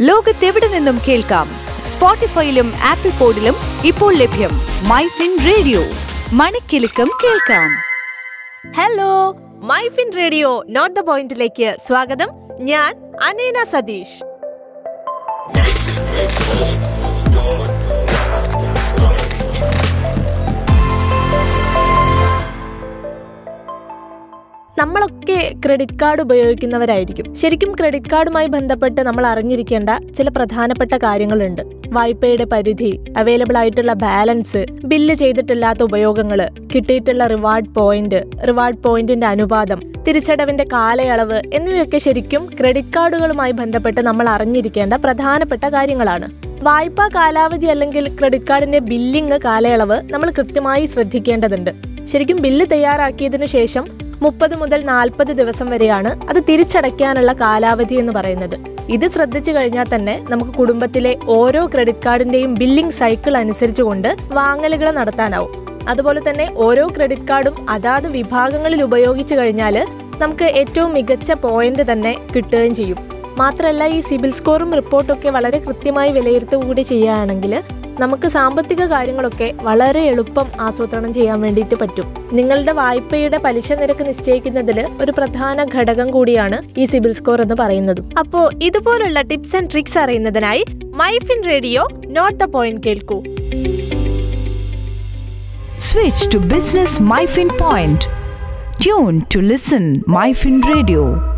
ലോകത്തെവിടെ നിന്നും കേൾക്കാം? സ്പോട്ടിഫൈയിലും ആപ്പിൾ പോഡിലും ഇപ്പോൾ ലഭ്യം മൈ ഫിൻ റേഡിയോ. മണിക്കെലക്കം കേൾക്കാം. Hello MyFin radio note the പോയിന്റിലേക്ക് സ്വാഗതം. ഞാൻ അനീന സതീഷ്. നമ്മളൊക്കെ ക്രെഡിറ്റ് കാർഡ് ഉപയോഗിക്കുന്നവരായിരിക്കും. ശരിക്കും ക്രെഡിറ്റ് കാർഡുമായി ബന്ധപ്പെട്ട് നമ്മൾ അറിഞ്ഞിരിക്കേണ്ട ചില പ്രധാനപ്പെട്ട കാര്യങ്ങളുണ്ട്. വായ്പയുടെ പരിധി അവൈലബിൾ ആയിട്ടുള്ള ബാലൻസ് ബില്ല് ചെയ്തിട്ടില്ലാത്ത ഉപയോഗങ്ങൾ കിട്ടിയിട്ടുള്ള റിവാർഡ് പോയിന്റ് റിവാർഡ് പോയിന്റിന്റെ അനുപാതം തിരിച്ചടവിന്റെ കാലയളവ് എന്നിവയൊക്കെ ശരിക്കും ക്രെഡിറ്റ് കാർഡുകളുമായി ബന്ധപ്പെട്ട് നമ്മൾ അറിഞ്ഞിരിക്കേണ്ട പ്രധാനപ്പെട്ട കാര്യങ്ങളാണ്. വായ്പാ കാലാവധി അല്ലെങ്കിൽ ക്രെഡിറ്റ് കാർഡിന്റെ ബില്ലിംഗ് കാലയളവ് നമ്മൾ കൃത്യമായി ശ്രദ്ധിക്കേണ്ടതുണ്ട്. ശരിക്കും ബില്ല് തയ്യാറാക്കിയതിനു ശേഷം മുപ്പത് മുതൽ നാൽപ്പത് ദിവസം വരെയാണ് അത് തിരിച്ചടയ്ക്കാനുള്ള കാലാവധി എന്ന് പറയുന്നത്. ഇത് ശ്രദ്ധിച്ചു കഴിഞ്ഞാൽ തന്നെ നമുക്ക് കുടുംബത്തിലെ ഓരോ ക്രെഡിറ്റ് കാർഡിന്റെയും ബില്ലിംഗ് സൈക്കിൾ അനുസരിച്ചുകൊണ്ട് വാങ്ങലുകൾ നടത്താനാവും. അതുപോലെ തന്നെ ഓരോ ക്രെഡിറ്റ് കാർഡും അതാത് വിഭാഗങ്ങളിൽ ഉപയോഗിച്ചു കഴിഞ്ഞാൽ നമുക്ക് ഏറ്റവും മികച്ച പോയിന്റ് തന്നെ കിട്ടുകയും ചെയ്യും. മാത്രമല്ല ഈ സിബിൽ സ്കോറും റിപ്പോർട്ടും ഒക്കെ വളരെ കൃത്യമായി വിലയിരുത്തുക കൂടി ചെയ്യുകയാണെങ്കിൽ നമുക്ക് സാമ്പത്തിക കാര്യങ്ങളൊക്കെ വളരെ എളുപ്പം ആസൂത്രണം ചെയ്യാൻ വേണ്ടിയിട്ട് പറ്റും. നിങ്ങളുടെ വായ്പയുടെ പലിശ നിരക്ക് നിശ്ചയിക്കുന്നതിൽ ഒരു പ്രധാന ഘടകം കൂടിയാണ് ഈ സിബിൽ സ്കോർ എന്ന് പറയുന്നത്. അപ്പോ ഇതുപോലുള്ള ടിപ്സ് ആൻഡ് ട്രിക്സ് അറിയുന്നതിനായി MyFin radio note the point കേൾക്കൂ. Switch to business MyFin point tune to listen MyFin Radio.